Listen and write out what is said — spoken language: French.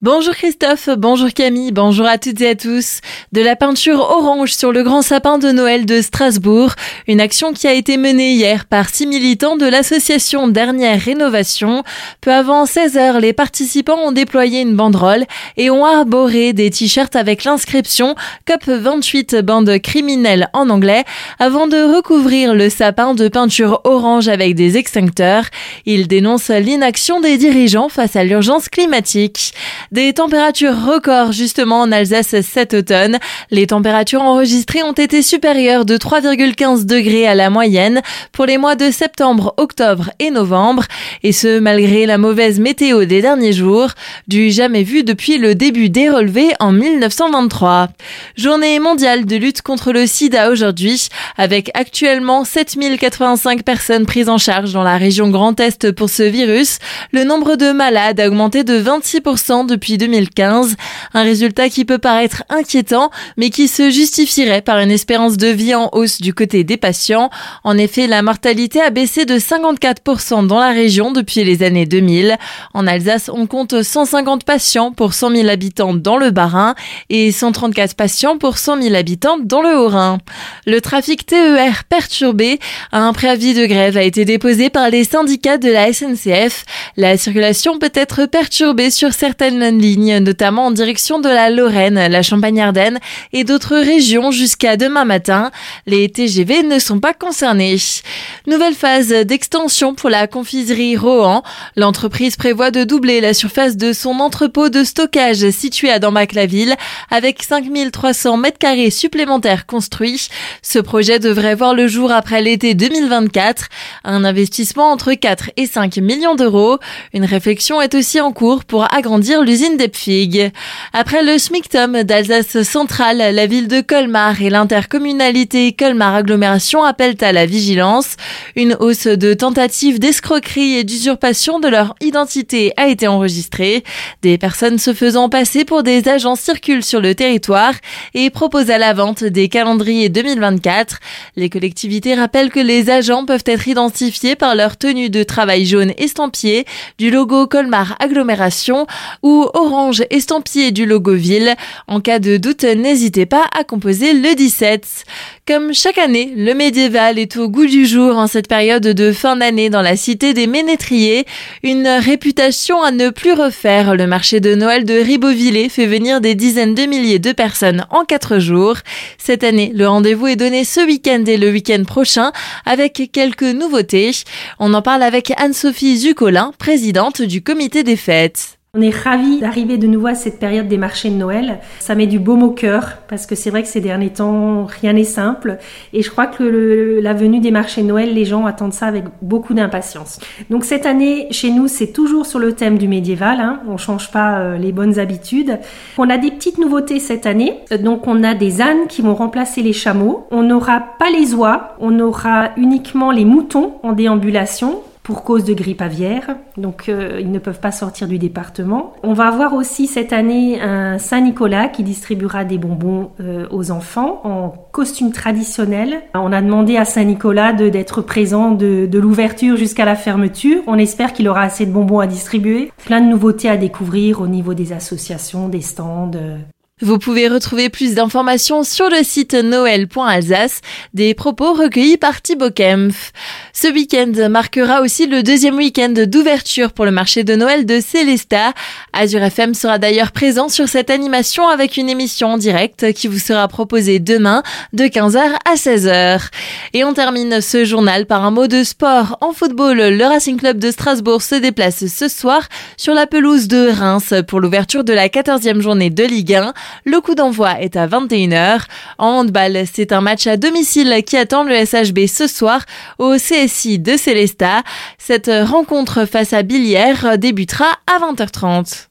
Bonjour Christophe, bonjour Camille, bonjour à toutes et à tous. De la peinture orange sur le grand sapin de Noël de Strasbourg, une action qui a été menée hier par six militants de l'association Dernière Rénovation. Peu avant 16 heures, les participants ont déployé une banderole et ont arboré des t-shirts avec l'inscription COP28 bande criminelle en anglais avant de recouvrir le sapin de peinture orange avec des extincteurs. Ils dénoncent l'inaction des dirigeants face à l'urgence climatique. Des températures records justement en Alsace cet automne. Les températures enregistrées ont été supérieures de 3,15 degrés à la moyenne pour les mois de septembre, octobre et novembre. Et ce, malgré la mauvaise météo des derniers jours, du jamais vu depuis le début des relevés en 1923. Journée mondiale de lutte contre le sida aujourd'hui, avec actuellement 7085 personnes prises en charge dans la région Grand Est pour ce virus. Le nombre de malades a augmenté de 26% de depuis 2015. Un résultat qui peut paraître inquiétant, mais qui se justifierait par une espérance de vie en hausse du côté des patients. En effet, la mortalité a baissé de 54% dans la région depuis les années 2000. En Alsace, on compte 150 patients pour 100 000 habitants dans le Bas-Rhin et 134 patients pour 100 000 habitants dans le Haut-Rhin. Le trafic TER perturbé, un préavis de grève a été déposé par les syndicats de la SNCF. La circulation peut être perturbée sur certaines ligne, notamment en direction de la Lorraine, la Champagne-Ardenne et d'autres régions jusqu'à demain matin. Les TGV ne sont pas concernés. Nouvelle phase d'extension pour la confiserie Rohan. L'entreprise prévoit de doubler la surface de son entrepôt de stockage situé à Dambac-la-Ville avec 5300 mètres carrés supplémentaires construits. Ce projet devrait voir le jour après l'été 2024. Un investissement entre 4 et 5 millions d'euros. Une réflexion est aussi en cours pour agrandir l'usine d'Epfig. Après le SMICTOM d'Alsace centrale, la ville de Colmar et l'intercommunalité Colmar agglomération appellent à la vigilance. Une hausse de tentatives d'escroquerie et d'usurpation de leur identité a été enregistrée. Des personnes se faisant passer pour des agents circulent sur le territoire et proposent à la vente des calendriers 2024. Les collectivités rappellent que les agents peuvent être identifiés par leur tenue de travail jaune estampillé du logo Colmar agglomération ou orange estampillé du logo ville. En cas de doute, n'hésitez pas à composer le 17. Comme chaque année, le médiéval est au goût du jour en cette période de fin d'année dans la cité des Ménétriers. Une réputation à ne plus refaire. Le marché de Noël de Ribeauvillé fait venir des dizaines de milliers de personnes en quatre jours. Cette année, le rendez-vous est donné ce week-end et le week-end prochain avec quelques nouveautés. On en parle avec Anne-Sophie Zucolin, présidente du comité des fêtes. On est ravis d'arriver de nouveau à cette période des marchés de Noël. Ça met du baume au cœur parce que c'est vrai que ces derniers temps, rien n'est simple. Et je crois que la venue des marchés de Noël, les gens attendent ça avec beaucoup d'impatience. Donc cette année, chez nous, c'est toujours sur le thème du médiéval. Hein. On change pas euh, les bonnes habitudes. On a des petites nouveautés cette année. Donc on a des ânes qui vont remplacer les chameaux. On n'aura pas les oies. On aura uniquement les moutons en déambulation pour cause de grippe aviaire, donc euh, ils ne peuvent pas sortir du département. On va avoir aussi cette année un Saint-Nicolas qui distribuera des bonbons euh, aux enfants en costume traditionnel. On a demandé à Saint-Nicolas d'être présent de, de l'ouverture jusqu'à la fermeture. On espère qu'il aura assez de bonbons à distribuer. Plein de nouveautés à découvrir au niveau des associations, des stands. Vous pouvez retrouver plus d'informations sur le site noël.alsace, des propos recueillis par Thibaut Kempf. Ce week-end marquera aussi le deuxième week-end d'ouverture pour le marché de Noël de Célesta. Azure FM sera d'ailleurs présent sur cette animation avec une émission en direct qui vous sera proposée demain de 15h à 16h. Et on termine ce journal par un mot de sport. En football, le Racing Club de Strasbourg se déplace ce soir sur la pelouse de Reims pour l'ouverture de la 14e journée de Ligue 1. Le coup d'envoi est à 21h. En handball, c'est un match à domicile qui attend le SHB ce soir au CSI de Célesta. Cette rencontre face à Billière débutera à 20h30.